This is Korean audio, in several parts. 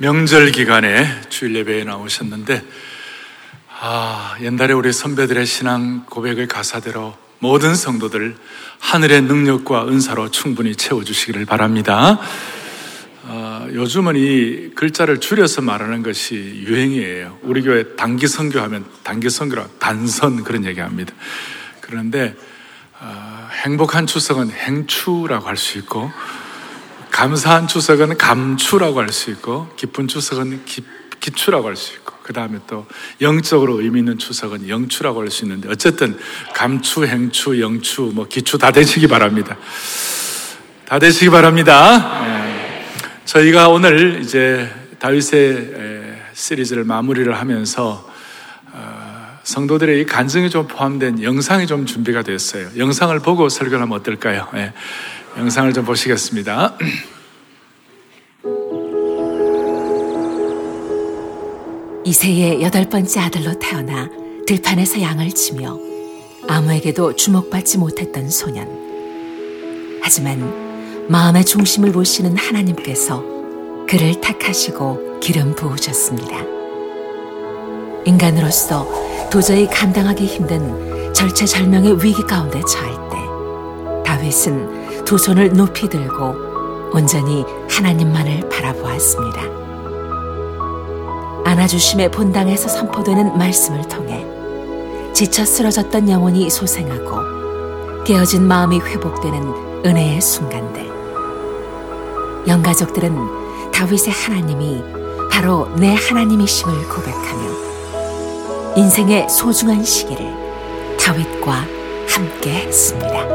명절 기간에 주일 예배에 나오셨는데 아, 옛날에 우리 선배들의 신앙 고백의 가사대로 모든 성도들 하늘의 능력과 은사로 충분히 채워주시기를 바랍니다. 어, 요즘은 이 글자를 줄여서 말하는 것이 유행이에요. 우리 교회 단기 선교하면 단기 선교라 단선 그런 얘기합니다. 그런데 어, 행복한 추석은 행추라고 할 수 있고 감사한 추석은 감추라고 할 수 있고 기쁜 추석은 기, 기추라고 할 수 있고 그 다음에 또 영적으로 의미 있는 추석은 영추라고 할 수 있는데 어쨌든 감추, 행추, 영추, 뭐 기추 다 되시기 바랍니다. 다 되시기 바랍니다. 네. 저희가 오늘 이제 다윗의 시리즈를 마무리를 하면서 어, 성도들의 이 간증이 좀 포함된 영상이 좀 준비가 됐어요. 영상을 보고 설교를 하면 어떨까요? 네. 영상을 좀 보시겠습니다. 이세의 여덟 번째 아들로 태어나 들판에서 양을 치며 아무에게도 주목받지 못했던 소년. 하지만 마음의 중심을 보시는 하나님께서 그를 택하시고 기름 부으셨습니다. 인간으로서 도저히 감당하기 힘든 절체절명의 위기 가운데 처할 때 다윗은 두 손을 높이 들고 온전히 하나님만을 바라보았습니다. 안아주심의 본당에서 선포되는 말씀을 통해 지쳐 쓰러졌던 영혼이 소생하고 깨어진 마음이 회복되는 은혜의 순간들. 영가족들은 다윗의 하나님이 바로 내 하나님이심을 고백하며 인생의 소중한 시기를 다윗과 함께 했습니다.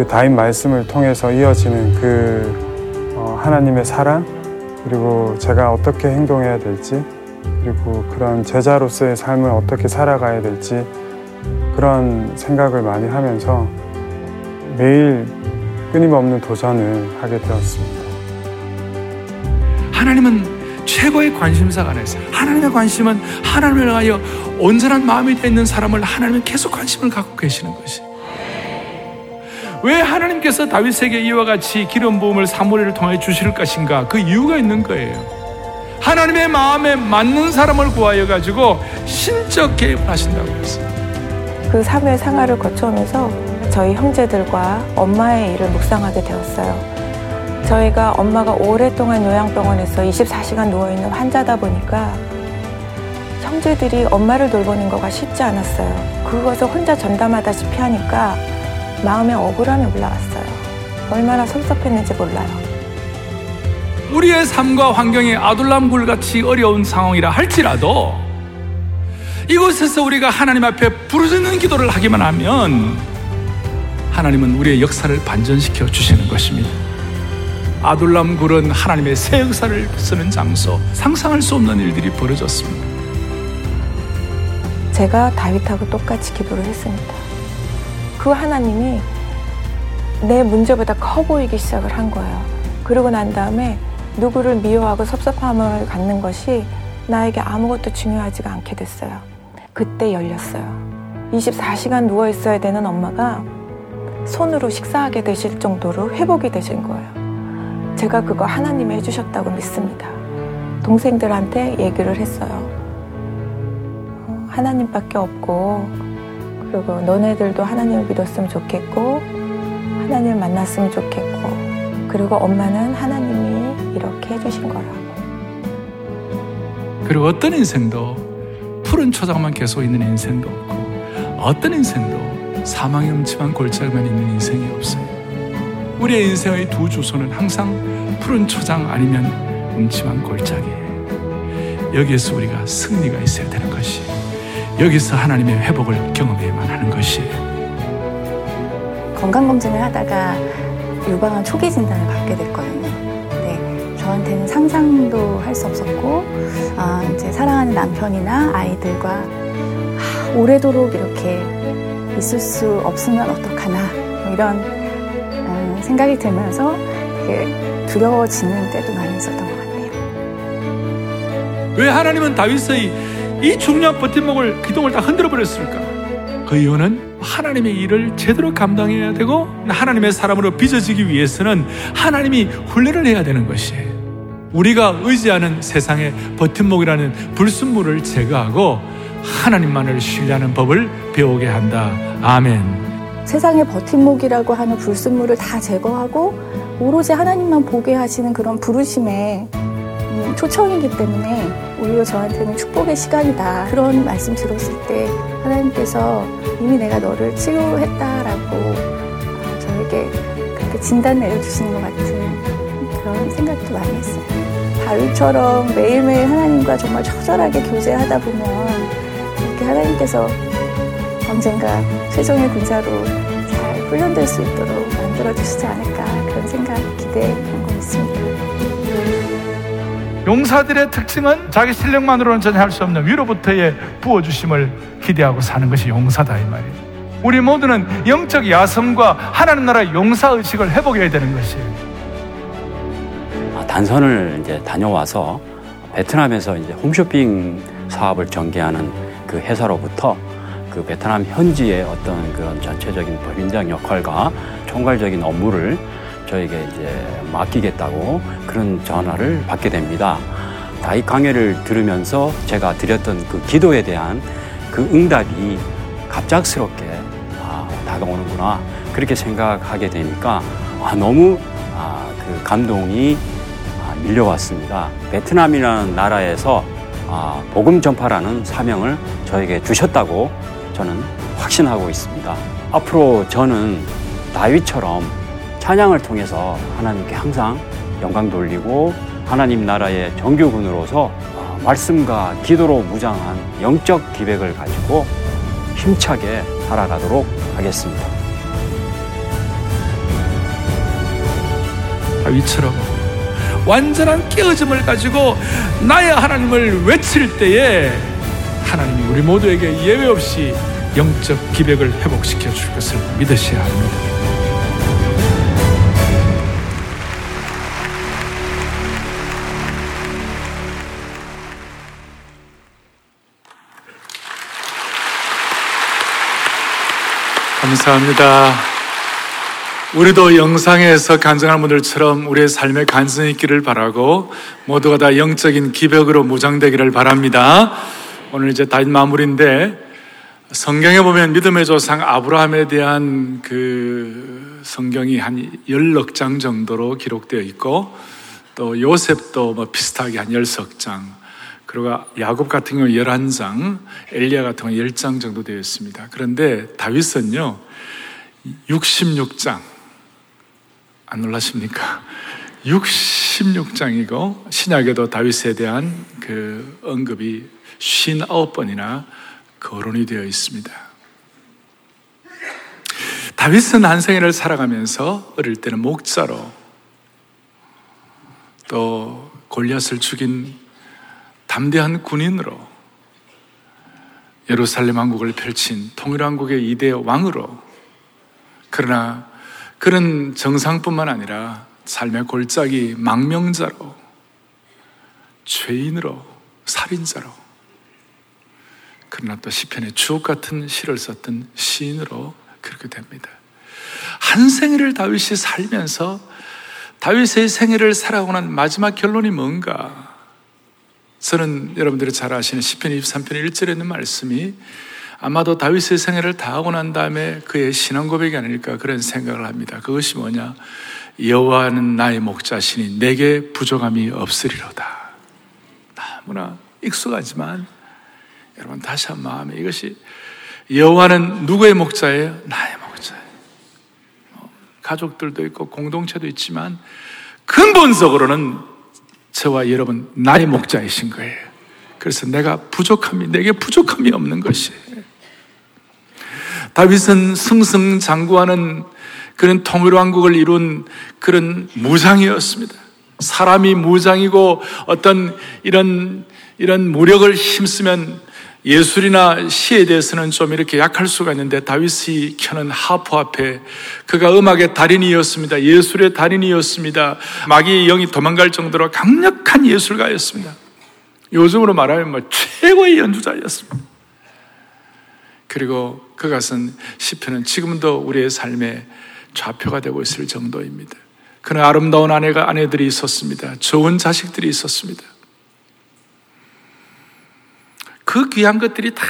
그 다임 말씀을 통해서 이어지는 그 어, 하나님의 사랑 그리고 제가 어떻게 행동해야 될지 그리고 그런 제자로서의 삶을 어떻게 살아가야 될지 그런 생각을 많이 하면서 매일 끊임없는 도전을 하게 되었습니다. 하나님은 최고의 관심사가 있어요. 하나님의 관심은 하나님을 위하여 온전한 마음이 되어 있는 사람을 하나님은 계속 관심을 갖고 계시는 것이. 왜 하나님께서 다윗에게 이와 같이 기름 부음을 사무엘을 통해 주실 것인가? 그 이유가 있는 거예요. 하나님의 마음에 맞는 사람을 구하여 가지고 신적 개입을 하신다고 했어요. 그 사무엘 상하를 거쳐오면서 저희 형제들과 엄마의 일을 묵상하게 되었어요. 저희가 엄마가 오랫동안 요양병원에서 24시간 누워있는 환자다 보니까 형제들이 엄마를 돌보는 거가 쉽지 않았어요. 그것을 혼자 전담하다시피 하니까 마음에 억울함이 올라왔어요. 얼마나 섭섭했는지 몰라요. 우리의 삶과 환경이 아둘람굴 같이 어려운 상황이라 할지라도 이곳에서 우리가 하나님 앞에 부르짖는 기도를 하기만 하면 하나님은 우리의 역사를 반전시켜 주시는 것입니다. 아둘람굴은 하나님의 새 역사를 쓰는 장소, 상상할 수 없는 일들이 벌어졌습니다. 제가 다윗하고 똑같이 기도를 했습니다. 그 하나님이 내 문제보다 커 보이기 시작을 한 거예요. 그러고 난 다음에 누구를 미워하고 섭섭함을 갖는 것이 나에게 아무것도 중요하지가 않게 됐어요. 그때 열렸어요. 24시간 누워 있어야 되는 엄마가 손으로 식사하게 되실 정도로 회복이 되신 거예요. 제가 그거 하나님이 해주셨다고 믿습니다. 동생들한테 얘기를 했어요. 어, 하나님밖에 없고 그리고 너네들도 하나님을 믿었으면 좋겠고 하나님을 만났으면 좋겠고 그리고 엄마는 하나님이 이렇게 해주신 거라고. 그리고 어떤 인생도 푸른 초장만 계속 있는 인생도 없고 어떤 인생도 사망의 음침한 골짜기만 있는 인생이 없어요. 우리의 인생의 두 주소는 항상 푸른 초장 아니면 음침한 골짜기예요. 여기에서 우리가 승리가 있어야 되는 것이에요. 여기서 하나님의 회복을 경험해야만 하는 것이에요. 건강 검진을 하다가 유방암 초기 진단을 받게 됐거든요. 네, 저한테는 상상도 할 수 없었고, 아, 이제 사랑하는 남편이나 아이들과 아, 오래도록 이렇게 있을 수 없으면 어떡하나, 뭐 이런 음, 생각이 들면서 되게 두려워지는 때도 많이 있었던 것 같아요. 왜 하나님은 다윗의 이 중요한 버팀목을 기둥을 다 흔들어 버렸을까? 그 이유는 하나님의 일을 제대로 감당해야 되고 하나님의 사람으로 빚어지기 위해서는 하나님이 훈련을 해야 되는 것이에요. 우리가 의지하는 세상의 버팀목이라는 불순물을 제거하고 하나님만을 신뢰하는 법을 배우게 한다. 아멘. 세상의 버팀목이라고 하는 불순물을 다 제거하고 오로지 하나님만 보게 하시는 그런 부르심에 음, 초청이기 때문에 오히려 저한테는 축복의 시간이다. 그런 말씀 들었을 때 하나님께서 이미 내가 너를 치유했다라고 저에게 그렇게 진단 내려주시는 것 같은 그런 생각도 많이 했어요. 다윗처럼 매일매일 하나님과 정말 처절하게 교제하다 보면 이렇게 하나님께서 언젠가 최종의 군사로 잘 훈련될 수 있도록 만들어 주시지 않을까 그런 생각 있습니다. 용사들의 특징은 자기 실력만으로는 전혀 할 수 없는 위로부터의 부어주심을 기대하고 사는 것이 용사다 이 말이에요. 우리 모두는 영적 야성과 하나님 나라 용사 의식을 회복해야 되는 것이에요. 아, 단선을 이제 다녀와서 베트남에서 이제 홈쇼핑 사업을 전개하는 그 회사로부터 그 베트남 현지의 어떤 그런 전체적인 법인장 역할과 총괄적인 업무를 저에게 이제 맡기겠다고 그런 전화를 받게 됩니다. 다이 강의를 들으면서 제가 드렸던 그 기도에 대한 그 응답이 갑작스럽게 아, 다가오는구나 그렇게 생각하게 되니까 아, 너무 아, 그 감동이 아, 밀려왔습니다. 베트남이라는 나라에서 아, 복음 전파라는 사명을 저에게 주셨다고 저는 확신하고 있습니다. 앞으로 저는 다윗처럼 찬양을 통해서 하나님께 항상 영광 돌리고 하나님 나라의 정교군으로서 어, 말씀과 기도로 무장한 영적 기백을 가지고 힘차게 살아가도록 하겠습니다. 다윗처럼 완전한 깨어짐을 가지고 나의 하나님을 외칠 때에 하나님이 우리 모두에게 예외 없이 영적 기백을 회복시켜 줄 것을 믿으셔야 합니다. 감사합니다. 우리도 영상에서 간증하는 분들처럼 우리의 삶에 간증이 있기를 바라고 모두가 다 영적인 기벽으로 무장되기를 바랍니다. 오늘 이제 다 마무리인데 성경에 보면 믿음의 조상 아브라함에 대한 그 성경이 한 열넉 장 정도로 기록되어 있고 또 요셉도 뭐 비슷하게 한 열석 장 그리고 야곱 같은 경우 11장, 엘리야 같은 경우 10장 정도 되어 있습니다. 그런데 다윗은요, 66장. 안 놀라십니까? 66장이고, 신약에도 다윗에 대한 그 언급이 59번이나 거론이 되어 있습니다. 다윗은 한 생애를 살아가면서 어릴 때는 목자로 또 골리앗을 죽인 담대한 군인으로 예루살렘 왕국을 펼친 통일왕국의 이대 왕으로 그러나 그런 정상뿐만 아니라 삶의 골짜기 망명자로 죄인으로 살인자로 그러나 또 시편의 주옥 같은 시를 썼던 시인으로 그렇게 됩니다. 한 생애를 다윗이 살면서 다윗의 생애를 살아오고 난 마지막 결론이 뭔가? 저는 여러분들이 잘 아시는 10편 23편 1절에 있는 말씀이 아마도 다윗의 생애를 다 하고 난 다음에 그의 신앙 고백이 아닐까 그런 생각을 합니다. 그것이 뭐냐? 여호와는 나의 목자시니 내게 부족함이 없으리로다. 너무나 익숙하지만 여러분 다시 한 마음에 이것이 여호와는 누구의 목자예요? 나의 목자예요. 뭐, 가족들도 있고 공동체도 있지만 근본적으로는 저와 여러분 나의 목자이신 거예요. 그래서 내가 부족함이 내게 부족함이 없는 것이에요. 다윗은 승승장구하는 그런 통일 왕국을 이룬 그런 무장이었습니다. 사람이 무장이고 어떤 이런 이런 무력을 힘쓰면 예술이나 시에 대해서는 좀 이렇게 약할 수가 있는데 다윗이 켜는 하프 앞에 그가 음악의 달인이었습니다. 예술의 달인이었습니다. 마귀의 영이 도망갈 정도로 강력한 예술가였습니다. 요즘으로 말하면 뭐 최고의 연주자였습니다. 그리고 그가 쓴 시편은 지금도 우리의 삶의 좌표가 되고 있을 정도입니다. 그는 아름다운 아내가 아내들이 있었습니다. 좋은 자식들이 있었습니다. 그 귀한 것들이 다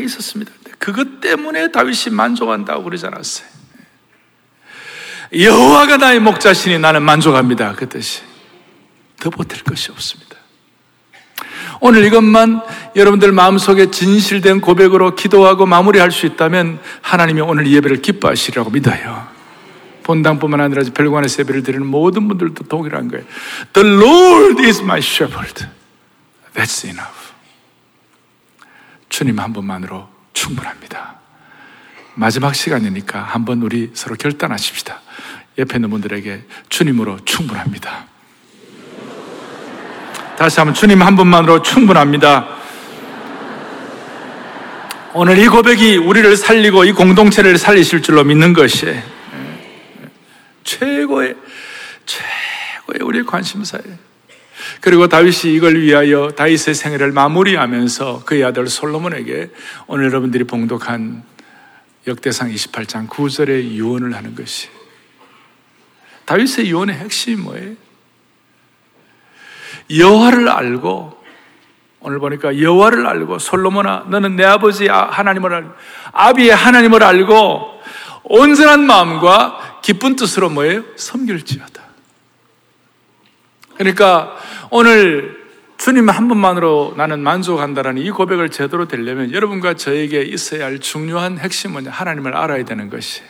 있었습니다. 그것 때문에 다윗이 만족한다고 그러지 않았어요. 여호와가 나의 목자시니 나는 만족합니다. 그 뜻이 더 보탤 것이 없습니다. 오늘 이것만 여러분들 마음속에 진실된 고백으로 기도하고 마무리할 수 있다면 하나님이 오늘 예배를 기뻐하시리라고 믿어요. 본당뿐만 아니라 별관에서 예배를 드리는 모든 분들도 동일한 거예요. The Lord is my shepherd. That's enough. 주님 한 분만으로 충분합니다. 마지막 시간이니까 한번 우리 서로 결단하십시다. 옆에 있는 분들에게 주님으로 충분합니다. 다시 한번 주님 한 분만으로 충분합니다. 오늘 이 고백이 우리를 살리고 이 공동체를 살리실 줄로 믿는 것이에요. 최고의 최고의 우리의 관심사예요. 그리고 다윗이 이걸 위하여 다윗의 생애를 마무리하면서 그의 아들 솔로몬에게 오늘 여러분들이 봉독한 역대상 28장 9절의 유언을 하는 것이 다윗의 유언의 핵심이 뭐예요? 여호와를 알고 오늘 보니까 여호와를 알고 솔로몬아 너는 내 아버지 하나님을 알고 아비의 하나님을 알고 온전한 마음과 기쁜 뜻으로 뭐예요? 섬길지어다. 그러니까 오늘 주님 한 분만으로 나는 만족한다라는 이 고백을 제대로 되려면 여러분과 저에게 있어야 할 중요한 핵심은 하나님을 알아야 되는 것이.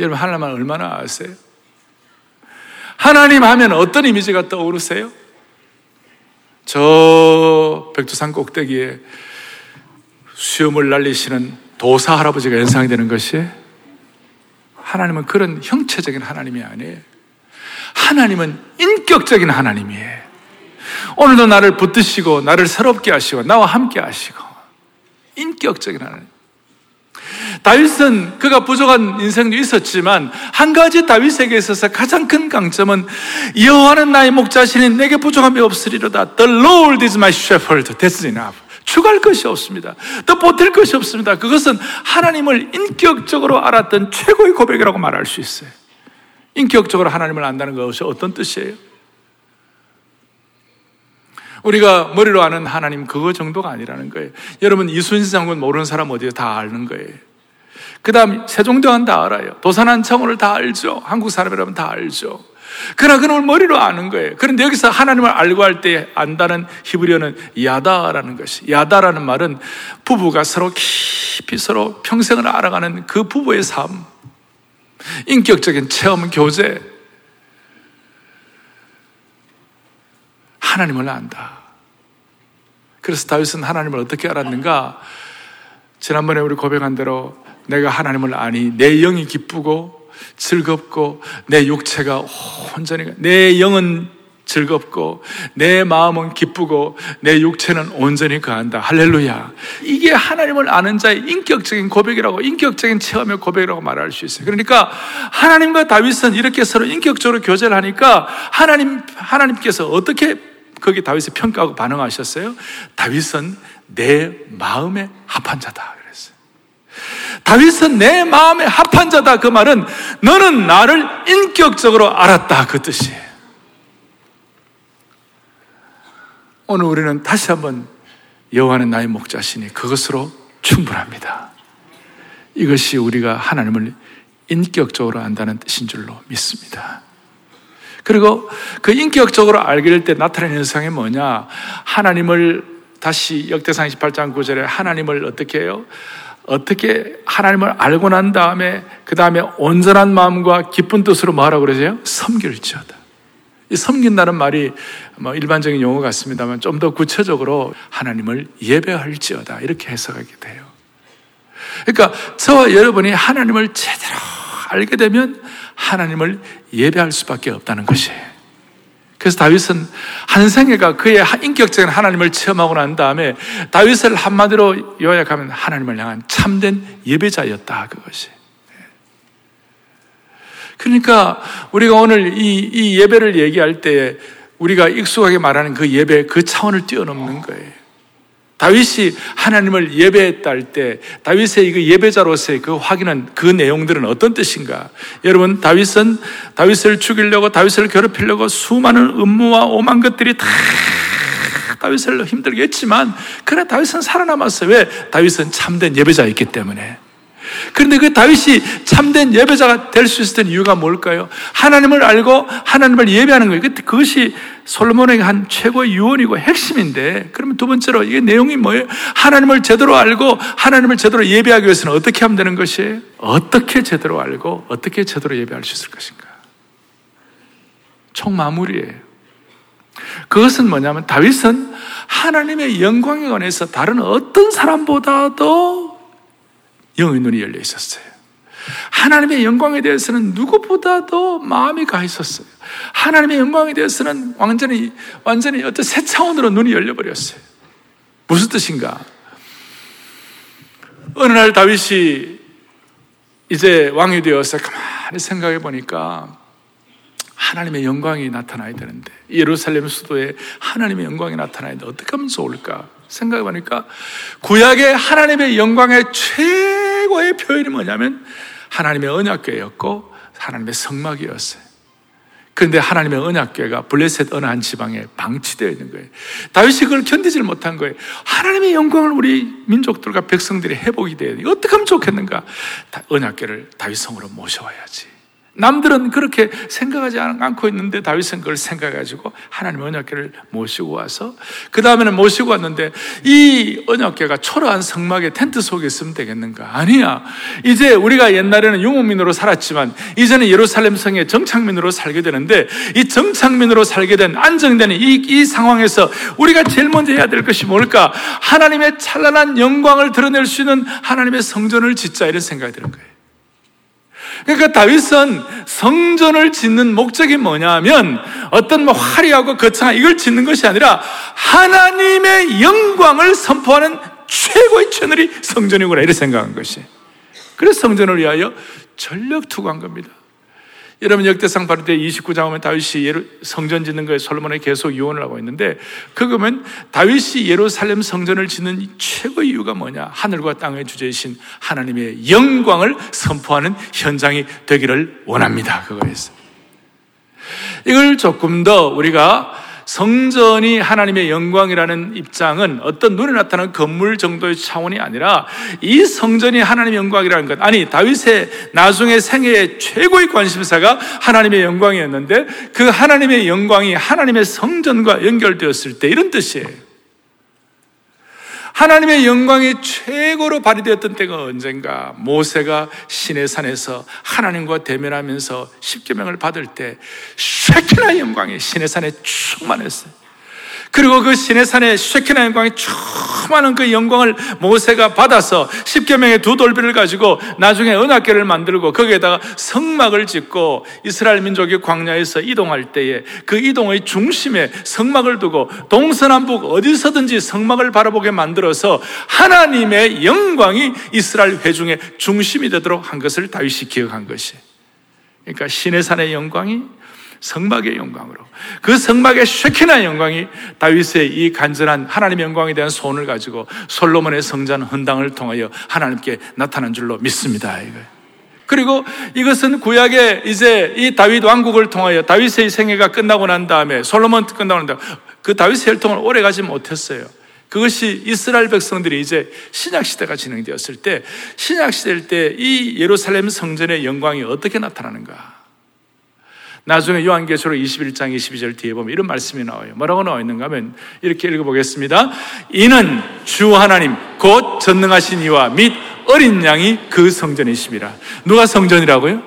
여러분 하나님을 얼마나 아세요? 하나님 하면 어떤 이미지가 떠오르세요? 저 백두산 꼭대기에 수염을 날리시는 도사 할아버지가 연상이 되는 것이 하나님은 그런 형체적인 하나님이 아니에요. 하나님은 인격적인 하나님이에요. 오늘도 나를 붙드시고 나를 새롭게 하시고 나와 함께 하시고 인격적인 하나님. 다윗은 그가 부족한 인생도 있었지만 한 가지 다윗에게 있어서 가장 큰 강점은 여호와는 나의 목자시니 내게 부족함이 없으리로다. The Lord is my shepherd. That's enough. 추가할 것이 없습니다. 더 보탤 것이 없습니다. 그것은 하나님을 인격적으로 알았던 최고의 고백이라고 말할 수 있어요. 인격적으로 하나님을 안다는 것이 어떤 뜻이에요? 우리가 머리로 아는 하나님 그거 정도가 아니라는 거예요. 여러분 이순신 장군 모르는 사람 어디에 다 아는 거예요. 그 다음 세종대왕 다 알아요. 도산한 청원을 다 알죠. 한국 사람이라면 다 알죠. 그러나 그놈을 머리로 아는 거예요. 그런데 여기서 하나님을 알고 할 때 안다는 히브리어는 야다라는 것이. 야다라는 말은 부부가 서로 깊이 서로 평생을 알아가는 그 부부의 삶. 인격적인 체험, 교제. 하나님을 안다. 그래서 다윗은 하나님을 어떻게 알았는가? 지난번에 우리 고백한 대로 내가 하나님을 아니 내 영이 기쁘고 즐겁고 내 육체가 온전히 내 영은 즐겁고 내 마음은 기쁘고 내 육체는 온전히 거한다. 할렐루야. 이게 하나님을 아는 자의 인격적인 고백이라고 인격적인 체험의 고백이라고 말할 수 있어요. 그러니까 하나님과 다윗은 이렇게 서로 인격적으로 교제를 하니까 하나님 하나님께서 어떻게 거기 다윗을 평가하고 반응하셨어요? 다윗은 내 마음에 합한 자다. 다윗은 내 마음에 합한 자다. 그 말은 너는 나를 인격적으로 알았다. 그 뜻이에요. 오늘 우리는 다시 한번 여호와는 나의 목자시니 그것으로 충분합니다. 이것이 우리가 하나님을 인격적으로 안다는 뜻인 줄로 믿습니다. 그리고 그 인격적으로 알게 될 때 나타나는 현상이 뭐냐? 하나님을 다시 역대상 28장 9절에 하나님을 어떻게 해요? 어떻게 하나님을 알고 난 다음에 그 다음에 온전한 마음과 기쁜 뜻으로 뭐하라고 그러세요? 섬길지어다. 이 섬긴다는 말이 뭐 일반적인 용어 같습니다만 좀 더 구체적으로 하나님을 예배할지어다 이렇게 해석하게 돼요. 그러니까 저와 여러분이 하나님을 제대로 알게 되면 하나님을 예배할 수밖에 없다는 것이에요. 그래서 다윗은 한생애가 그의 인격적인 하나님을 체험하고 난 다음에 다윗을 한마디로 요약하면 하나님을 향한 참된 예배자였다 그것이. 그러니까 우리가 오늘 이, 이 예배를 얘기할 때 우리가 익숙하게 말하는 그 예배 그 차원을 뛰어넘는 거예요. 다윗이 하나님을 예배했다 할때 다윗의 그 예배자로서의 그 확인은 그 내용들은 어떤 뜻인가? 여러분 다윗은 다윗을 죽이려고 다윗을 괴롭히려고 수많은 음모와 오만 것들이 다 다윗을 힘들게 했지만 그래 다윗은 살아남았어요. 왜? 다윗은 참된 예배자였기 때문에. 그런데 그 다윗이 참된 예배자가 될 수 있었던 이유가 뭘까요? 하나님을 알고 하나님을 예배하는 거예요. 그것이 솔로몬에게 한 최고의 유언이고 핵심인데, 그러면 두 번째로 이게 내용이 뭐예요? 하나님을 제대로 알고 하나님을 제대로 예배하기 위해서는 어떻게 하면 되는 것이에요? 어떻게 제대로 알고 어떻게 제대로 예배할 수 있을 것인가? 총 마무리예요. 그것은 뭐냐면 다윗은 하나님의 영광에 관해서 다른 어떤 사람보다도 영의 눈이 열려 있었어요. 하나님의 영광에 대해서는 누구보다도 마음이 가 있었어요. 하나님의 영광에 대해서는 완전히, 완전히 어떤 새 차원으로 눈이 열려버렸어요. 무슨 뜻인가? 어느 날 다윗이 이제 왕이 되어서 가만히 생각해 보니까 하나님의 영광이 나타나야 되는데 예루살렘 수도에 하나님의 영광이 나타나야 되 어떻게 하면 좋을까 생각해 보니까 구약의 하나님의 영광의 최 고의 표현이 뭐냐면 하나님의 언약궤였고 하나님의 성막이었어요. 그런데 하나님의 언약궤가 블레셋 어느 한 지방에 방치되어 있는 거예요. 다윗이 그걸 견디질 못한 거예요. 하나님의 영광을 우리 민족들과 백성들이 회복이 돼야 돼. 어떻게 하면 좋겠는가? 언약궤를 다윗 성으로 모셔와야지. 남들은 그렇게 생각하지 않고 있는데 다윗은 그걸 생각해가지고 하나님 언약궤를 모시고 와서 그 다음에는 모시고 왔는데 이 언약궤가 초라한 성막의 텐트 속에 있으면 되겠는가? 아니야. 이제 우리가 옛날에는 유목민으로 살았지만 이제는 예루살렘 성의 정착민으로 살게 되는데 이 정착민으로 살게 된 안정되는 이, 이 상황에서 우리가 제일 먼저 해야 될 것이 뭘까? 하나님의 찬란한 영광을 드러낼 수 있는 하나님의 성전을 짓자 이런 생각이 드는 거예요. 그러니까 다윗은 성전을 짓는 목적이 뭐냐면 어떤 뭐 화려하고 거창한 이걸 짓는 것이 아니라 하나님의 영광을 선포하는 최고의 채널이 성전이구나 이렇게 생각한 것이. 그래서 성전을 위하여 전력 투구한 겁니다. 여러분 역대상 바로 때 29장 오면 다윗이 성전 짓는 거에 솔로몬에 계속 유언을 하고 있는데 그거면 다윗이 예루살렘 성전을 짓는 최고 이유가 뭐냐? 하늘과 땅의 주제이신 하나님의 영광을 선포하는 현장이 되기를 원합니다. 그거였어요. 이걸 조금 더 우리가 성전이 하나님의 영광이라는 입장은 어떤 눈에 나타나는 건물 정도의 차원이 아니라 이 성전이 하나님의 영광이라는 것. 아니, 다윗의 나중에 생애의 최고의 관심사가 하나님의 영광이었는데 그 하나님의 영광이 하나님의 성전과 연결되었을 때 이런 뜻이에요. 하나님의 영광이 최고로 발휘되었던 때가 언젠가 모세가 신의 산에서 하나님과 대면하면서 십계명을 받을 때 쉐키나 영광이 신의 산에 충만했어요. 그리고 그 시내산의 쉐키나 영광이 충만한 그 영광을 모세가 받아서 십계명의 두 돌비를 가지고 나중에 은하계를 만들고 거기에다가 성막을 짓고 이스라엘 민족이 광야에서 이동할 때에 그 이동의 중심에 성막을 두고 동서남북 어디서든지 성막을 바라보게 만들어서 하나님의 영광이 이스라엘 회중의 중심이 되도록 한 것을 다윗이 기억한 것이. 그러니까 시내산의 영광이 성막의 영광으로 그 성막의 쉐키나 영광이 다윗의 이 간절한 하나님의 영광에 대한 소원을 가지고 솔로몬의 성전 헌당을 통하여 하나님께 나타난 줄로 믿습니다. 이거. 그리고 이것은 구약에 이제 이 다윗 왕국을 통하여 다윗의 생애가 끝나고 난 다음에 솔로몬 끝나고 난 다음에 그 다윗의 혈통을 오래 가지 못했어요. 그것이 이스라엘 백성들이 이제 신약 시대가 진행되었을 때 신약 시대일 때 이 예루살렘 성전의 영광이 어떻게 나타나는가? 나중에 요한계시록 21장 22절 뒤에 보면 이런 말씀이 나와요. 뭐라고 나와 있는가 하면 이렇게 읽어보겠습니다. 이는 주 하나님 곧 전능하신 이와 및 어린 양이 그 성전이십니다. 누가 성전이라고요?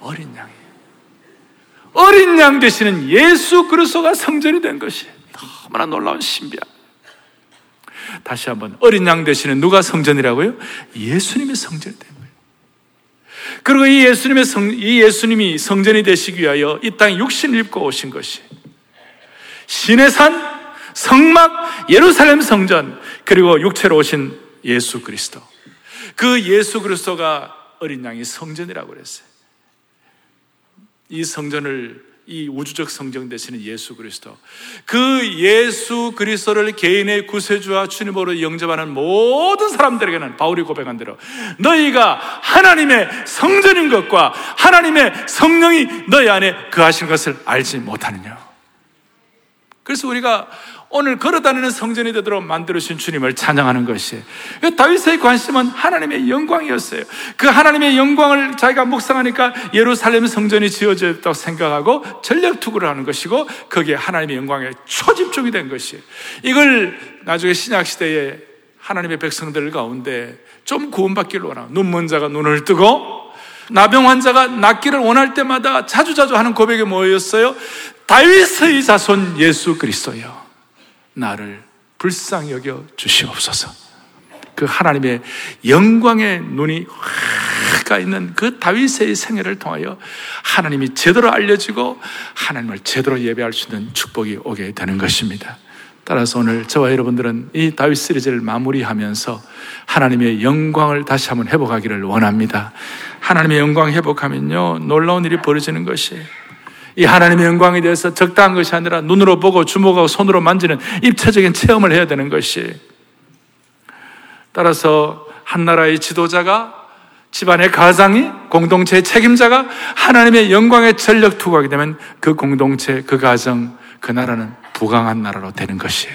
어린 양이. 어린 양 되시는 예수 그리스도가 성전이 된 것이 너무나 놀라운 신비야. 다시 한번 어린 양 되시는 누가 성전이라고요? 예수님이 성전이 된 그리고 이 예수님의 성, 이 예수님이 성전이 되시기 위하여 이 땅에 육신을 입고 오신 것이 신의 산, 성막, 예루살렘 성전, 그리고 육체로 오신 예수 그리스도. 그 예수 그리스도가 어린 양이 성전이라고 그랬어요. 이 성전을 이 우주적 성경 되시는 예수 그리스도. 그 예수 그리스도를 개인의 구세주와 주님으로 영접하는 모든 사람들에게는 바울이 고백한 대로 너희가 하나님의 성전인 것과 하나님의 성령이 너희 안에 그하신 것을 알지 못하느냐. 그래서 우리가 오늘 걸어다니는 성전이 되도록 만들어주신 주님을 찬양하는 것이 다윗의 관심은 하나님의 영광이었어요. 그 하나님의 영광을 자기가 묵상하니까 예루살렘 성전이 지어졌다고 생각하고 전력 투구를 하는 것이고 거기에 하나님의 영광에 초집중이 된 것이 이걸 나중에 신약 시대에 하나님의 백성들 가운데 좀 구원받기를 원하고 눈먼 자가 눈을 뜨고 나병 환자가 낫기를 원할 때마다 자주자주 하는 고백이 뭐였어요? 다윗의 자손 예수 그리스도요. 나를 불쌍히 여겨 주시옵소서. 그 하나님의 영광의 눈이 확가 있는 그 다윗의 생애를 통하여 하나님이 제대로 알려지고 하나님을 제대로 예배할 수 있는 축복이 오게 되는 것입니다. 따라서 오늘 저와 여러분들은 이 다윗 시리즈를 마무리하면서 하나님의 영광을 다시 한번 회복하기를 원합니다. 하나님의 영광 회복하면요, 놀라운 일이 벌어지는 것이에요. 이 하나님의 영광에 대해서 적당한 것이 아니라 눈으로 보고 주목하고 손으로 만지는 입체적인 체험을 해야 되는 것이 따라서 한 나라의 지도자가 집안의 가장이 공동체의 책임자가 하나님의 영광에 전력 투구하게 되면 그 공동체, 그 가정, 그 나라는 부강한 나라로 되는 것이에요.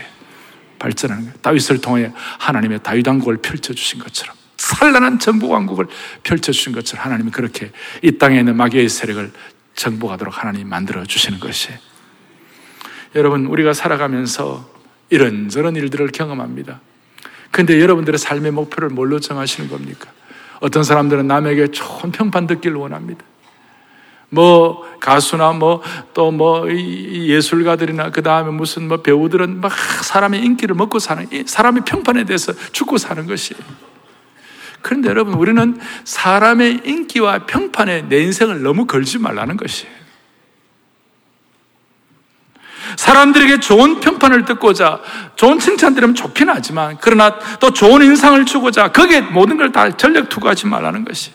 발전하는 거예요. 다윗을 통해 하나님의 다윗 왕국을 펼쳐 주신 것처럼 찬란한 정복 왕국을 펼쳐 주신 것처럼 하나님이 그렇게 이 땅에 있는 마귀의 세력을 정복하도록 하나님 만들어 주시는 것이 여러분 우리가 살아가면서 이런저런 일들을 경험합니다. 근데 여러분들의 삶의 목표를 뭘로 정하시는 겁니까? 어떤 사람들은 남에게 좋은 평판 듣기를 원합니다. 뭐 가수나 뭐 또뭐 뭐 예술가들이나 그 다음에 무슨 뭐 배우들은 막 사람의 인기를 먹고 사는 사람의 평판에 대해서 죽고 사는 것이에요. 그런데 여러분, 우리는 사람의 인기와 평판에 내 인생을 너무 걸지 말라는 것이에요. 사람들에게 좋은 평판을 듣고자 좋은 칭찬 들으면 좋긴 하지만 그러나 또 좋은 인상을 주고자 거기에 모든 걸 다 전력 투구하지 말라는 것이.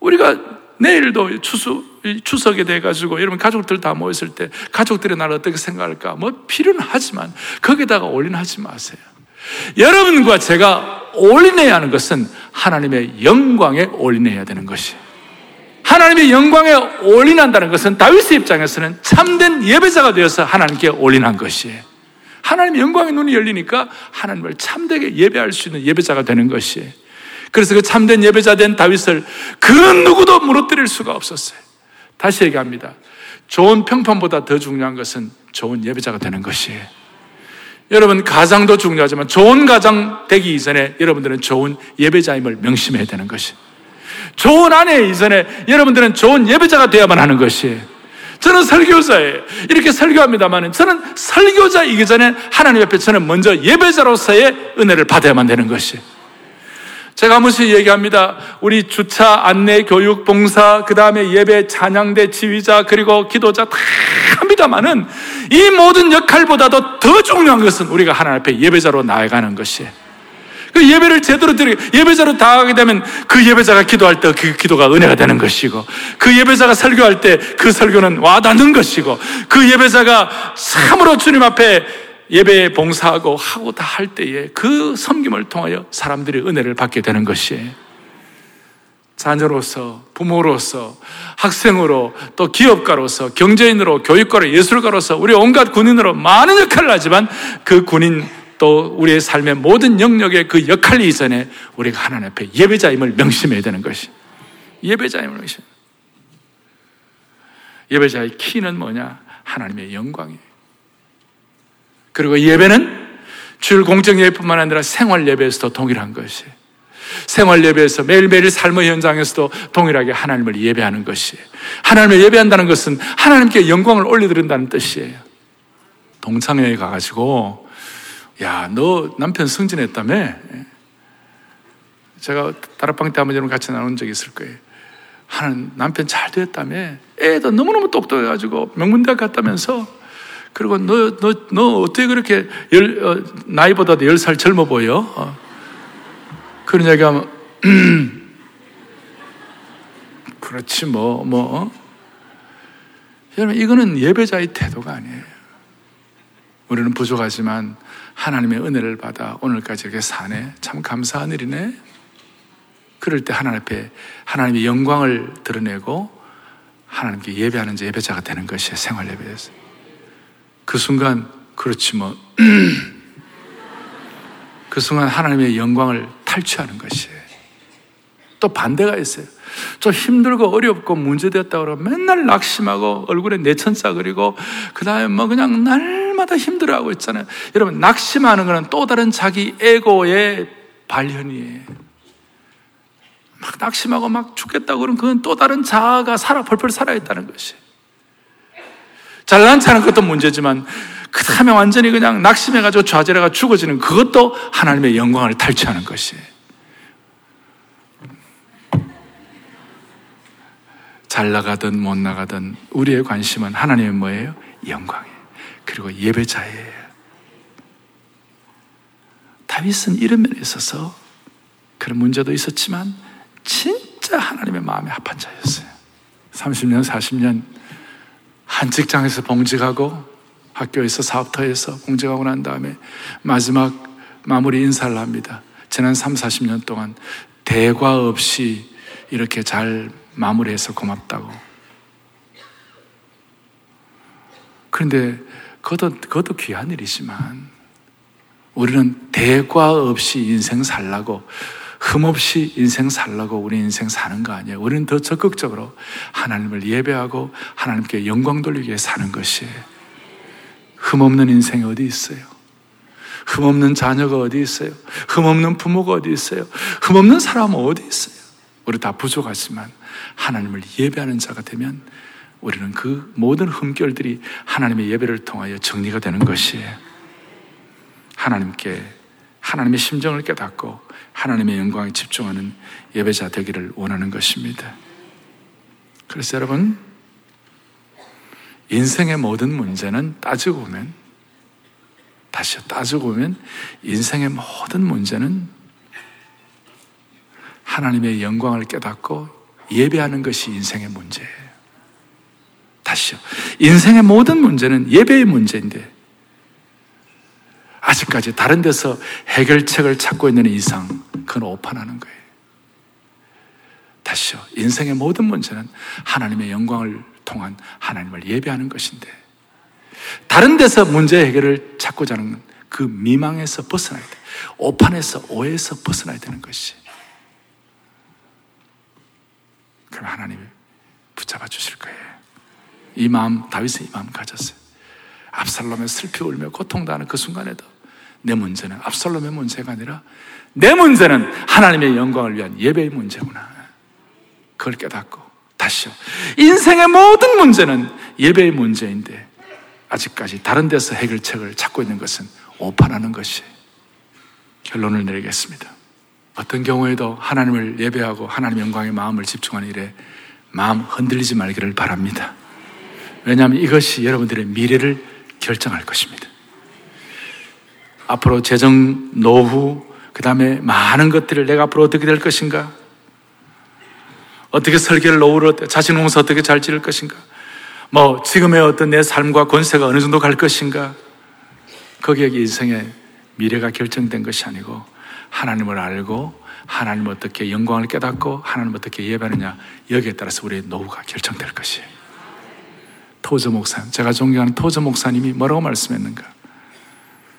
우리가 내일도 추수, 추석에 돼 가지고 여러분 가족들 다 모였을 때 가족들이 나를 어떻게 생각할까? 뭐 필요는 하지만 거기다가 올인하지 마세요 여러분과 제가 올인해야 하는 것은 하나님의 영광에 올인해야 되는 것이. 하나님의 영광에 올인한다는 것은 다윗의 입장에서는 참된 예배자가 되어서 하나님께 올인한 것이에요. 하나님의 영광의 눈이 열리니까 하나님을 참되게 예배할 수 있는 예배자가 되는 것이에요. 그래서 그 참된 예배자 된 다윗을 그 누구도 무너뜨릴 수가 없었어요. 다시 얘기합니다. 좋은 평판보다 더 중요한 것은 좋은 예배자가 되는 것이에요. 여러분 가장도 중요하지만 좋은 가장 되기 이전에 여러분들은 좋은 예배자임을 명심해야 되는 것이. 좋은 아내 이전에 여러분들은 좋은 예배자가 되어야만 하는 것이에요. 저는 설교자예요. 이렇게 설교합니다만 저는 설교자이기 전에 하나님 앞에 저는 먼저 예배자로서의 은혜를 받아야만 되는 것이에요. 제가 한 번씩 얘기합니다. 우리 주차, 안내, 교육, 봉사, 그 다음에 예배, 찬양대, 지휘자, 그리고 기도자 다 합니다만은 이 모든 역할보다도 더 중요한 것은 우리가 하나님 앞에 예배자로 나아가는 것이에요. 그 예배를 제대로 드리 예배자로 다가가게 되면 그 예배자가 기도할 때 그 기도가 은혜가 되는 것이고 그 예배자가 설교할 때 그 설교는 와닿는 것이고 그 예배자가 참으로 주님 앞에 예배에 봉사하고 하고 다 할 때에 그 섬김을 통하여 사람들이 은혜를 받게 되는 것이에요. 자녀로서, 부모로서, 학생으로, 또 기업가로서, 경제인으로, 교육가로, 예술가로서, 우리 온갖 군인으로 많은 역할을 하지만 그 군인 또 우리의 삶의 모든 영역의 그 역할 이전에 우리가 하나님 앞에 예배자임을 명심해야 되는 것이. 예배자임을 명심. 예배자의 키는 뭐냐? 하나님의 영광이에요. 그리고 예배는 주 공적 예배뿐만 아니라 생활 예배에서도 동일한 것이 생활 예배에서 매일매일 삶의 현장에서도 동일하게 하나님을 예배하는 것이 하나님을 예배한다는 것은 하나님께 영광을 올려드린다는 뜻이에요. 동창회에 가가지고 야, 너 남편 승진했다며? 제가 다락방 때 한번 같이 나눈 적이 있을 거예요. 하는 남편 잘 됐다며? 애도 너무너무 똑똑해가지고 명문대학 갔다면서 그리고 너, 너, 너 어떻게 그렇게 열, 어, 나이보다도 열 살 젊어 보여? 어. 그런 이야기 하면, 음, 그렇지, 뭐, 뭐. 어? 여러분, 이거는 예배자의 태도가 아니에요. 우리는 부족하지만 하나님의 은혜를 받아 오늘까지 이렇게 사네. 참 감사한 일이네. 그럴 때 하나님 앞에 하나님의 영광을 드러내고 하나님께 예배하는 예배자가 되는 것이 생활 예배였어요. 그 순간 그렇지 뭐. 그 순간 하나님의 영광을 탈취하는 것이에요. 또 반대가 있어요. 좀 힘들고 어렵고 문제되었다 그러면 맨날 낙심하고 얼굴에 내천사 그리고 그 다음에 뭐 그냥 날마다 힘들어하고 있잖아요. 여러분, 낙심하는 것은 또 다른 자기 에고의 발현이에요. 막 낙심하고 막 죽겠다고 그러면 그건 또 다른 자아가 살아, 펄펄 살아 있다는 것이. 잘난 차는 것도 문제지만 그 다음에 완전히 그냥 낙심해가지고 좌절해가 죽어지는 그것도 하나님의 영광을 탈취하는 것이에요. 잘 나가든 못 나가든 우리의 관심은 하나님의 뭐예요? 영광이에요. 그리고 예배자예요. 다윗은 이런 면에 있어서 그런 문제도 있었지만 진짜 하나님의 마음에 합한 자였어요. 30년, 40년 한 직장에서 봉직하고 학교에서 사업터에서 봉직하고 난 다음에 마지막 마무리 인사를 합니다. 지난 3, 40년 동안 대과 없이 이렇게 잘 마무리해서 고맙다고. 그런데 그것도, 그것도 귀한 일이지만 우리는 대과 없이 인생 살라고 흠없이 인생 살라고 우리 인생 사는 거 아니에요. 우리는 더 적극적으로 하나님을 예배하고 하나님께 영광 돌리기 위해 사는 것이에요. 흠없는 인생이 어디 있어요? 흠없는 자녀가 어디 있어요? 흠없는 부모가 어디 있어요? 흠없는 사람은 어디 있어요? 우리 다 부족하지만 하나님을 예배하는 자가 되면 우리는 그 모든 흠결들이 하나님의 예배를 통하여 정리가 되는 것이에요. 하나님께 하나님의 심정을 깨닫고 하나님의 영광에 집중하는 예배자 되기를 원하는 것입니다. 그래서 여러분, 인생의 모든 문제는 따지고 보면, 다시 따지고 보면, 인생의 모든 문제는 하나님의 영광을 깨닫고 예배하는 것이 인생의 문제예요. 다시요. 인생의 모든 문제는 예배의 문제인데, 아직까지 다른 데서 해결책을 찾고 있는 이상, 그건 오판하는 거예요. 다시요. 인생의 모든 문제는 하나님의 영광을 통한 하나님을 예배하는 것인데, 다른 데서 문제 해결을 찾고자 하는 그 미망에서 벗어나야 돼. 오판에서, 오해에서 벗어나야 되는 것이. 그럼 하나님이 붙잡아 주실 거예요. 이 마음, 다윗은 이 마음 가졌어요. 압살롬의 슬피 울며 고통당하는 그 순간에도 내 문제는 압살롬의 문제가 아니라 내 문제는 하나님의 영광을 위한 예배의 문제구나. 그걸 깨닫고 다시요. 인생의 모든 문제는 예배의 문제인데 아직까지 다른 데서 해결책을 찾고 있는 것은 오판하는 것이 결론을 내리겠습니다. 어떤 경우에도 하나님을 예배하고 하나님 영광의 마음을 집중하는 일에 마음 흔들리지 말기를 바랍니다. 왜냐하면 이것이 여러분들의 미래를 결정할 것입니다. 앞으로 재정, 노후, 그 다음에 많은 것들을 내가 앞으로 어떻게 될 것인가? 어떻게 설계를 노후로 자신 공사 어떻게 잘 지을 것인가? 뭐 지금의 어떤 내 삶과 권세가 어느 정도 갈 것인가? 거기에 인생의 미래가 결정된 것이 아니고 하나님을 알고 하나님 어떻게 영광을 깨닫고 하나님 어떻게 예배하느냐 여기에 따라서 우리의 노후가 결정될 것이에요. 토저 목사, 제가 존경하는 토저 목사님이 뭐라고 말씀했는가?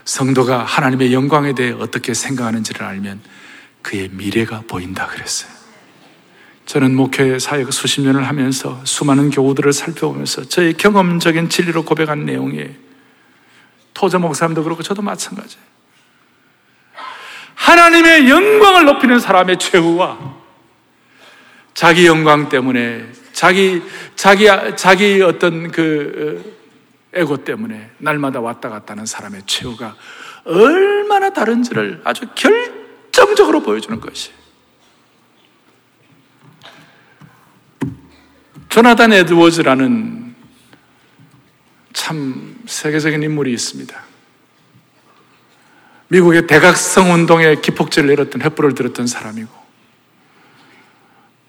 성도가 하나님의 영광에 대해 어떻게 생각하는지를 알면 그의 미래가 보인다 그랬어요. 저는 목회 사역 수십 년을 하면서 수많은 교우들을 살펴보면서 저의 경험적인 진리로 고백한 내용이에요. 토저 목사님도 그렇고 저도 마찬가지예요. 하나님의 영광을 높이는 사람의 최후와 자기 영광 때문에 자기 자기 자기 어떤 그 어, 에고 때문에 날마다 왔다 갔다 하는 사람의 최후가 얼마나 다른지를 아주 결정적으로 보여주는 것이. 조나단 에드워즈라는 참 세계적인 인물이 있습니다. 미국의 대각성 운동에 기폭제를 내렸던 횃불을 들었던 사람이고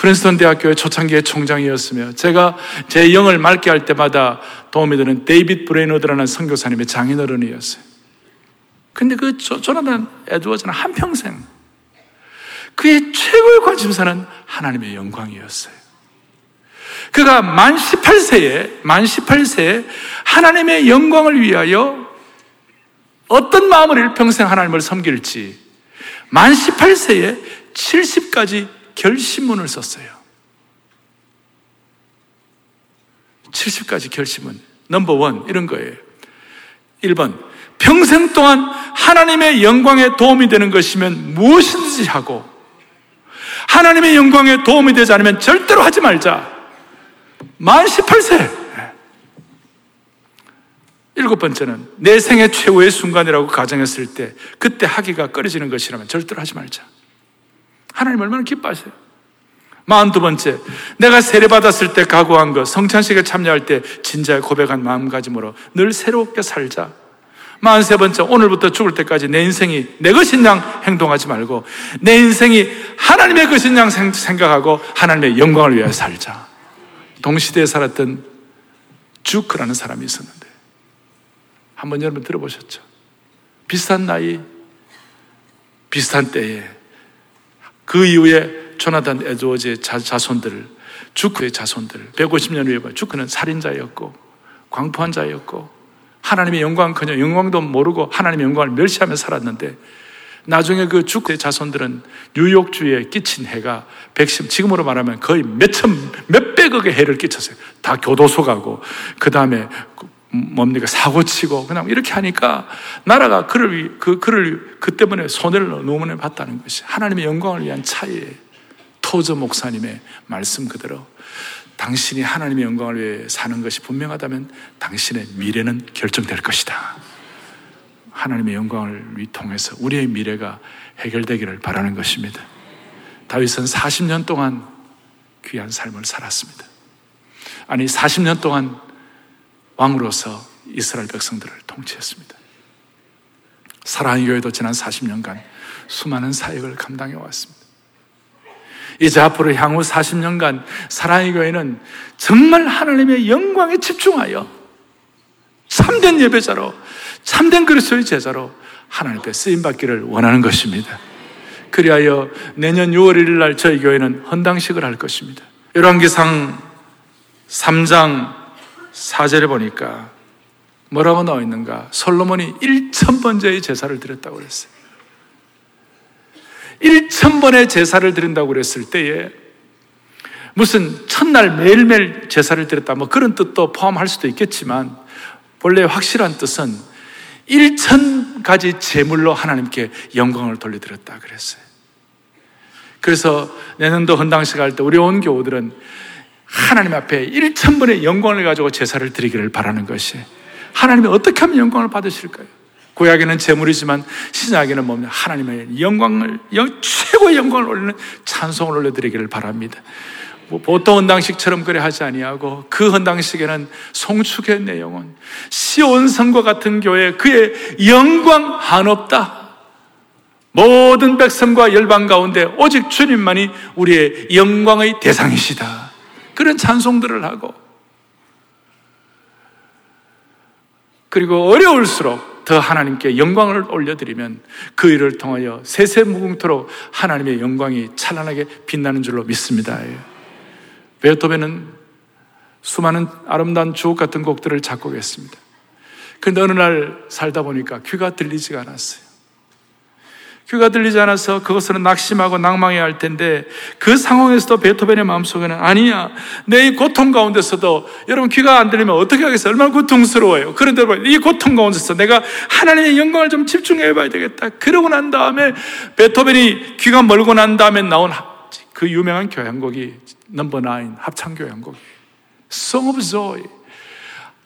프린스턴 대학교의 초창기의 총장이었으며 제가 제 영을 맑게 할 때마다 도움이 되는 데이빗 브레이너드라는 선교사님의 장인어른이었어요. 근데 그 조, 조나단 에드워즈는 한평생 그의 최고의 관심사는 하나님의 영광이었어요. 그가 만 18세에, 만 18세에 하나님의 영광을 위하여 어떤 마음을 일평생 하나님을 섬길지 만 18세에 70가지 결심문을 썼어요. 70가지 결심문. 넘버 원, 이런 거예요. 1번. 평생 동안 하나님의 영광에 도움이 되는 것이면 무엇이든지 하고, 하나님의 영광에 도움이 되지 않으면 절대로 하지 말자. 만 18세. 일곱 번째는 내 생애 최고의 순간이라고 가정했을 때 그때 하기가 꺼려지는 것이라면 절대로 하지 말자. 하나님 얼마나 기뻐하세요. 마흔 두 번째, 내가 세례받았을 때 각오한 것, 성찬식에 참여할 때 진지하게 고백한 마음가짐으로 늘 새롭게 살자. 마흔 세 번째, 오늘부터 죽을 때까지 내 인생이 내 것인 양 행동하지 말고 내 인생이 하나님의 것인 양 생각하고 하나님의 영광을 위하여 살자. 동시대에 살았던 주크라는 사람이 있었는데 한번 여러분 들어보셨죠? 비슷한 나이, 비슷한 때에 그 이후에 조나단 에드워즈의 자 손들, 주크의 자손들, 150년 후에 주크는 살인자였고, 광포한 자였고, 하나님의 영광커녕 영광도 모르고 하나님의 영광을 멸시하며 살았는데, 나중에 그 주크의 자손들은 뉴욕주에 끼친 해가 110, 지금으로 말하면 거의 몇천, 몇백억의 해를 끼쳤어요. 다 교도소 가고, 그 다음에 뭡니까 사고치고 그냥 이렇게 하니까 나라가 그를 그 그를 그 때문에 손해를 너무나 봤다는 것이 하나님의 영광을 위한 차이에 토저 목사님의 말씀 그대로 당신이 하나님의 영광을 위해 사는 것이 분명하다면 당신의 미래는 결정될 것이다. 하나님의 영광을 통해서 우리의 미래가 해결되기를 바라는 것입니다. 다윗은 40년 동안 귀한 삶을 살았습니다. 아니 40년 동안 왕으로서 이스라엘 백성들을 통치했습니다. 사랑의 교회도 지난 40년간 수많은 사역을 감당해 왔습니다. 이제 앞으로 향후 40년간 사랑의 교회는 정말 하나님의 영광에 집중하여 참된 예배자로, 참된 그리스도의 제자로 하나님 앞에 쓰임 받기를 원하는 것입니다. 그리하여 내년 6월 1일 날 저희 교회는 헌당식을 할 것입니다. 열왕기상 3장 사절에 보니까 뭐라고 나와 있는가? 솔로몬이 1천번째의 제사를 드렸다고 그랬어요. 1천번의 제사를 드린다고 그랬을 때에 무슨 첫날 매일매일 제사를 드렸다 뭐 그런 뜻도 포함할 수도 있겠지만 본래 확실한 뜻은 1천 가지 제물로 하나님께 영광을 돌려드렸다 그랬어요. 그래서 내년도 헌당식 할 때 우리 온 교우들은 하나님 앞에 1천번의 영광을 가지고 제사를 드리기를 바라는 것이 하나님이 어떻게 하면 영광을 받으실까요? 구약에는 제물이지만 신약에는 뭡니까? 하나님의 영광을 최고의 영광을 올리는 찬송을 올려드리기를 바랍니다. 뭐 보통 헌당식처럼 그래 하지 아니하고 그 헌당식에는 송축의 내용은 시온성과 같은 교회 그의 영광 한없다. 모든 백성과 열방 가운데 오직 주님만이 우리의 영광의 대상이시다. 그런 찬송들을 하고 그리고 어려울수록 더 하나님께 영광을 올려드리면 그 일을 통하여 세세무궁토록 하나님의 영광이 찬란하게 빛나는 줄로 믿습니다. 베토벤은 수많은 아름다운 주옥 같은 곡들을 작곡했습니다. 그런데 어느 날 살다 보니까 귀가 들리지가 않았어요. 귀가 들리지 않아서 그것으로 낙심하고 낭망해야 할 텐데 그 상황에서도 베토벤의 마음속에는 아니야 내 이 고통 가운데서도 여러분 귀가 안 들리면 어떻게 하겠어요? 얼마나 고통스러워요. 그런데 이 고통 가운데서 내가 하나님의 영광을 좀 집중해 봐야 되겠다. 그러고 난 다음에 베토벤이 귀가 멀고 난 다음에 나온 그 유명한 교향곡이 넘버 나인 합창 교향곡 Song of Joy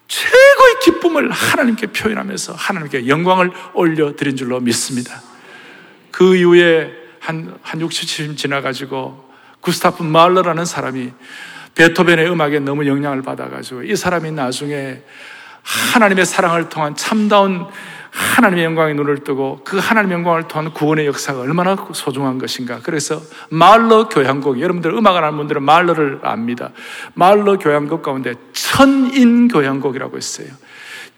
최고의 기쁨을 하나님께 표현하면서 하나님께 영광을 올려드린 줄로 믿습니다. 그 이후에 한, 한 60, 70년 지나가지고 구스타프 말러라는 사람이 베토벤의 음악에 너무 영향을 받아가지고 이 사람이 나중에 하나님의 사랑을 통한 참다운 하나님의 영광에 눈을 뜨고 그 하나님의 영광을 통한 구원의 역사가 얼마나 소중한 것인가. 그래서 말러 교향곡, 여러분들 음악을 아는 분들은 말러를 압니다. 말러 교향곡 가운데 천인 교향곡이라고 했어요.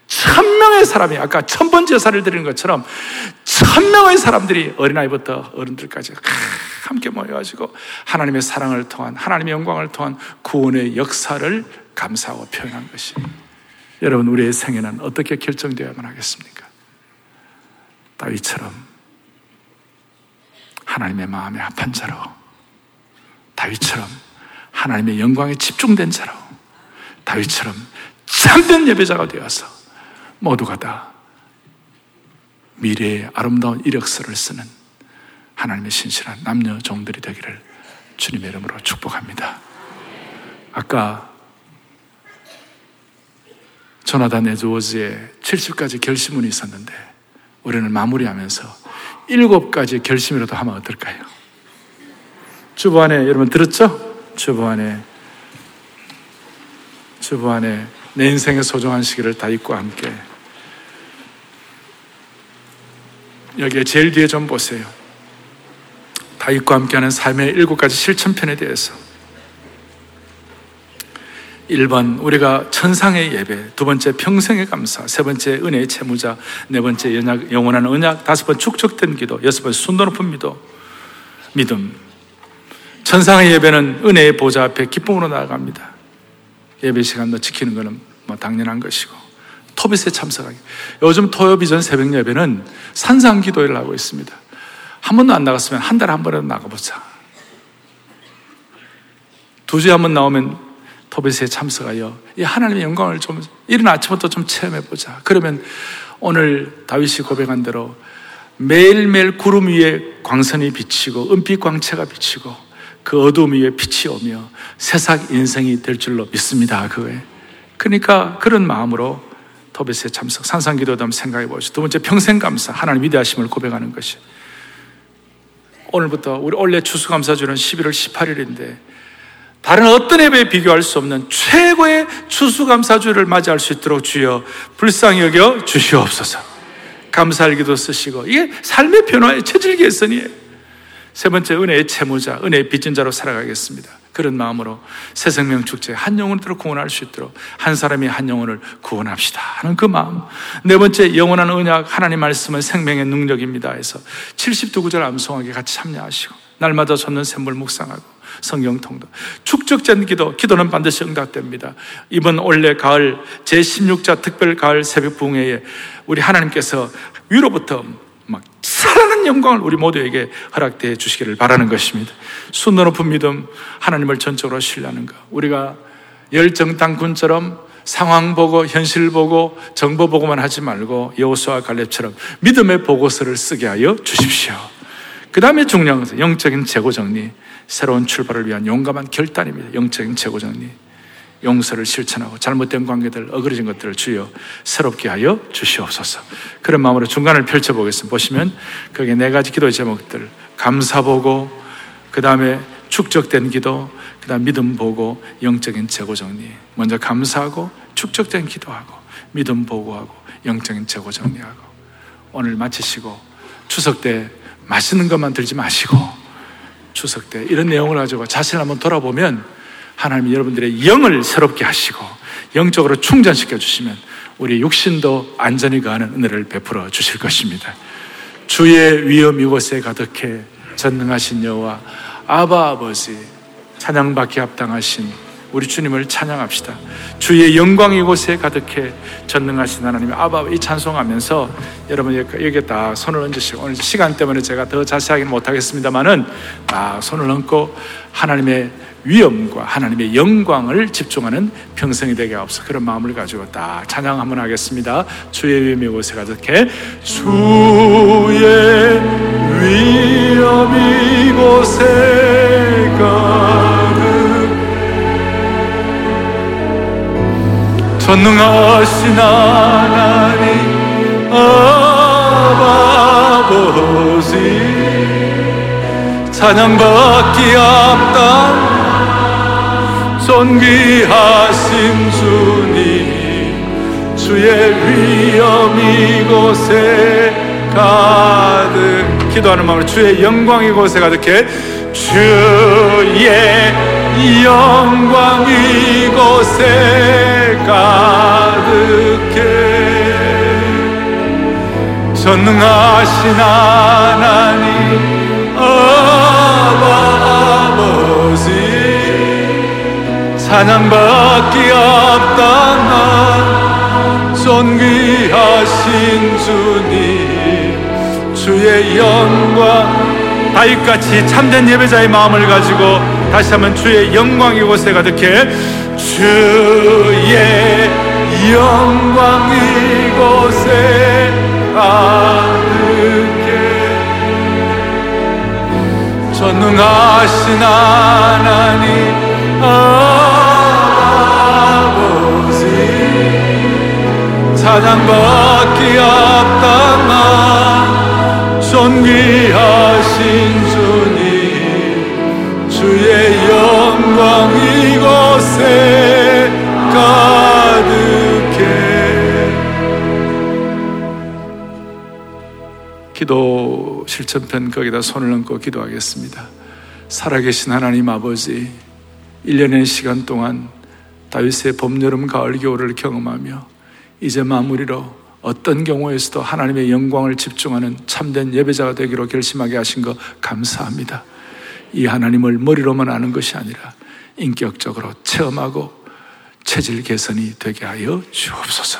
천 명의 사람이 아까 천 번째 사를 드리는 것처럼 천 명의 사람들이 어린아이부터 어른들까지 함께 모여가지고 하나님의 사랑을 통한 하나님의 영광을 통한 구원의 역사를 감사하고 표현한 것이 여러분 우리의 생애는 어떻게 결정되어야만 하겠습니까? 다윗처럼 하나님의 마음에 합한 자로 다윗처럼 하나님의 영광에 집중된 자로 다윗처럼 참된 예배자가 되어서 모두가 다 미래의 아름다운 이력서를 쓰는 하나님의 신실한 남녀 종들이 되기를 주님의 이름으로 축복합니다. 아까 조나단 에드워즈의 70가지 결심문이 있었는데 우리는 마무리하면서 일곱 가지 결심이라도 하면 어떨까요? 주보 안에 여러분 들었죠? 주보 안에 주보 안에 내 인생의 소중한 시기를 다윗과 함께 여기에 제일 뒤에 좀 보세요. 다윗과 함께하는 삶의 일곱 가지 실천편에 대해서 1번 우리가 천상의 예배, 두 번째 평생의 감사, 세 번째 은혜의 채무자, 네 번째 연약, 영원한 언약, 다섯 번 축적된 기도, 여섯 번 순도 높은 믿음. 믿음. 천상의 예배는 은혜의 보좌 앞에 기쁨으로 나아갑니다. 예배 시간도 지키는 것은 뭐 당연한 것이고 토빗에 참석하기. 요즘 토요 이전 새벽 예배는 산상 기도회를 하고 있습니다. 한 번도 안 나갔으면 한 달에 한 번이라도 나가보자. 두 주에 한 번 나오면 토베스에 참석하여 이 하나님의 영광을 좀 이른 아침부터 좀 체험해 보자. 그러면 오늘 다윗이 고백한 대로 매일매일 구름 위에 광선이 비치고 은빛 광채가 비치고 그 어둠 위에 빛이 오며 새싹 인생이 될 줄로 믿습니다. 그거에. 그러니까 그런 마음으로 토베스에 참석, 산상기도도 한번 생각해 보시죠. 두 번째 평생 감사, 하나님 위대하심을 고백하는 것이. 오늘부터 우리 원래 추수감사주는 11월 18일인데 다른 어떤 예배에 비교할 수 없는 최고의 추수감사주를 맞이할 수 있도록 주여 불쌍히 여겨 주시옵소서. 감사할 기도 쓰시고 이게 삶의 변화의 체질 개선이에요. 세 번째 은혜의 채무자, 은혜의 빚진 자로 살아가겠습니다. 그런 마음으로 새 생명 축제 한 영혼으로 구원할 수 있도록 한 사람이 한 영혼을 구원합시다 하는 그 마음. 네 번째 영원한 언약 하나님 말씀은 생명의 능력입니다 해서 70두 구절 암송하게 같이 참여하시고 날마다 솟는 샘물 묵상하고 성경 통도. 축적된 기도, 기도는 반드시 응답됩니다. 이번 올해 가을 제16자 특별 가을 새벽 부흥회에 우리 하나님께서 위로부터 막 살아난 영광을 우리 모두에게 허락되어 주시기를 바라는 것입니다. 순도 높은 믿음, 하나님을 전적으로 신뢰하는 것. 우리가 열정당군처럼 상황 보고 현실 보고 정보 보고만 하지 말고 여호수아 갈렙처럼 믿음의 보고서를 쓰게 하여 주십시오. 그 다음에 중요한 것은 영적인 재고 정리. 새로운 출발을 위한 용감한 결단입니다. 영적인 재고 정리. 용서를 실천하고 잘못된 관계들, 어그러진 것들을 주여 새롭게 하여 주시옵소서. 그런 마음으로 중간을 펼쳐보겠습니다. 보시면 거기에 네 가지 기도의 제목들. 감사 보고, 그 다음에 축적된 기도, 그 다음 믿음 보고, 영적인 재고 정리. 먼저 감사하고, 축적된 기도하고, 믿음 보고하고, 영적인 재고 정리하고. 오늘 마치시고, 추석 때 맛있는 것만 들지 마시고, 추석 때 이런 내용을 가지고 자신을 한번 돌아보면 하나님이 여러분들의 영을 새롭게 하시고 영적으로 충전시켜 주시면 우리 육신도 안전히 가는 은혜를 베풀어 주실 것입니다. 주의 위엄 이곳에 가득해 전능하신 여호와 아바 아버지 찬양받기 합당하신 우리 주님을 찬양합시다. 주의 영광 이곳에 가득해 전능하신 하나님 아바 이 찬송하면서 여러분 여기 다 손을 얹으시고 오늘 시간 때문에 제가 더 자세하게는 못하겠습니다만은 다 손을 얹고 하나님의 위엄과 하나님의 영광을 집중하는 평생이 되게 없어 그런 마음을 가지고 다. 찬양 한번 하겠습니다. 주의 위엄 이 곳에 가득해. 주의 위엄 이 곳에 가득. 전능하신 하나님 아버지. 찬양받기 합당 존귀하신 주님 주 주의 위엄 이곳에 가득 기도하는 마음으로 주의 영광 이곳에 가득해. 주의 영광 이곳에 가득해. 전능하신 하나님 아바 찬양받기 합당한 존귀하신 주님 주의 영광. 다윗같이 참된 예배자의 마음을 가지고 다시 한번 주의 영광 이곳에 가득해 주의 영광 이곳에 가득해. 전능하신 하나님 아 찬양받기 합당한 존귀하신 주님 주의 영광 이곳에 가득해 기도 실천편 거기다 손을 얹고 기도하겠습니다. 살아계신 하나님 아버지, 1년의 시간 동안 다윗의 봄, 여름, 가을, 겨울을 경험하며 이제 마무리로 어떤 경우에서도 하나님의 영광을 집중하는 참된 예배자가 되기로 결심하게 하신 것 감사합니다. 이 하나님을 머리로만 아는 것이 아니라 인격적으로 체험하고 체질 개선이 되게 하여 주옵소서.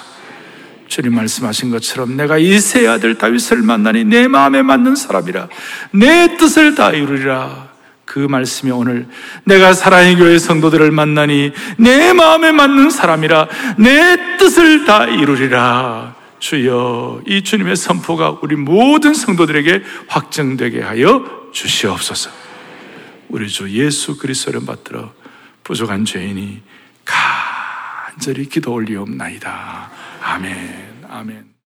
주님 말씀하신 것처럼 내가 이세 아들 다윗을 만나니 내 마음에 맞는 사람이라 내 뜻을 다 이루리라 그 말씀이 오늘 내가 사랑의 교회 성도들을 만나니 내 마음에 맞는 사람이라 내 뜻을 다 이루리라 주여 이 주님의 선포가 우리 모든 성도들에게 확정되게 하여 주시옵소서 우리 주 예수 그리스도를 받들어 부족한 죄인이 간절히 기도 올리옵나이다 아멘. 아멘.